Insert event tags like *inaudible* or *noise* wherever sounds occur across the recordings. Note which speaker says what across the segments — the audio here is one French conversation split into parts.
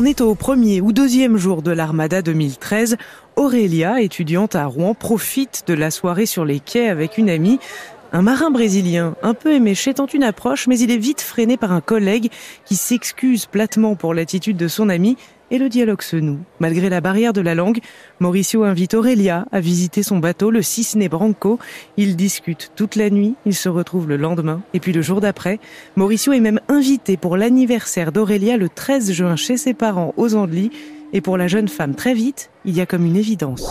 Speaker 1: On est au premier ou deuxième jour de l'Armada 2013. Aurélia, étudiante à Rouen, profite de la soirée sur les quais avec une amie. Un marin brésilien, un peu éméché, tente une approche, mais il est vite freiné par un collègue qui s'excuse platement pour l'attitude de son ami et le dialogue se noue. Malgré la barrière de la langue, Mauricio invite Aurélia à visiter son bateau, le Cisne Branco. Ils discutent toute la nuit, ils se retrouvent le lendemain, et puis le jour d'après, Mauricio est même invité pour l'anniversaire d'Aurélia le 13 juin chez ses parents aux Andelys. Et pour la jeune femme, très vite, il y a comme une évidence.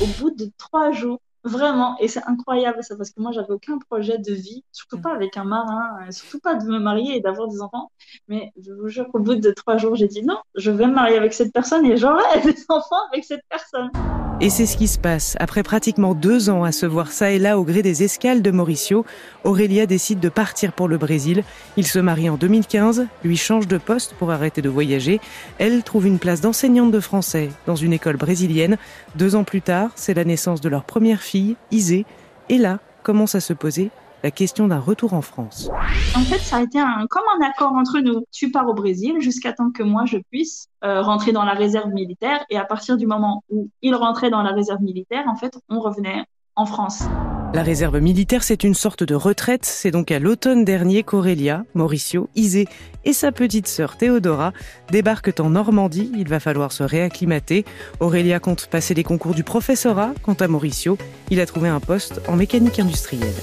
Speaker 2: Au bout de trois jours, Vraiment, et c'est incroyable ça, parce que moi, j'avais aucun projet de vie, surtout pas avec un marin, euh, surtout pas de me marier et d'avoir des enfants. Mais je vous jure qu'au bout de trois jours, j'ai dit non, je vais me marier avec cette personne et j'aurai *laughs* des enfants avec cette personne.
Speaker 1: Et c'est ce qui se passe. Après pratiquement deux ans à se voir ça et là au gré des escales de Mauricio, Aurélia décide de partir pour le Brésil. Il se marie en 2015, lui change de poste pour arrêter de voyager. Elle trouve une place d'enseignante de français dans une école brésilienne. Deux ans plus tard, c'est la naissance de leur première fille, Isée. Et là, commence à se poser la question d'un retour en France.
Speaker 2: En fait, ça a été un, comme un accord entre nous. Tu pars au Brésil jusqu'à temps que moi je puisse euh, rentrer dans la réserve militaire. Et à partir du moment où il rentrait dans la réserve militaire, en fait, on revenait en France.
Speaker 1: La réserve militaire, c'est une sorte de retraite. C'est donc à l'automne dernier qu'Aurélia, Mauricio, Isée et sa petite sœur Théodora débarquent en Normandie. Il va falloir se réacclimater. Aurélia compte passer les concours du professorat. Quant à Mauricio, il a trouvé un poste en mécanique industrielle.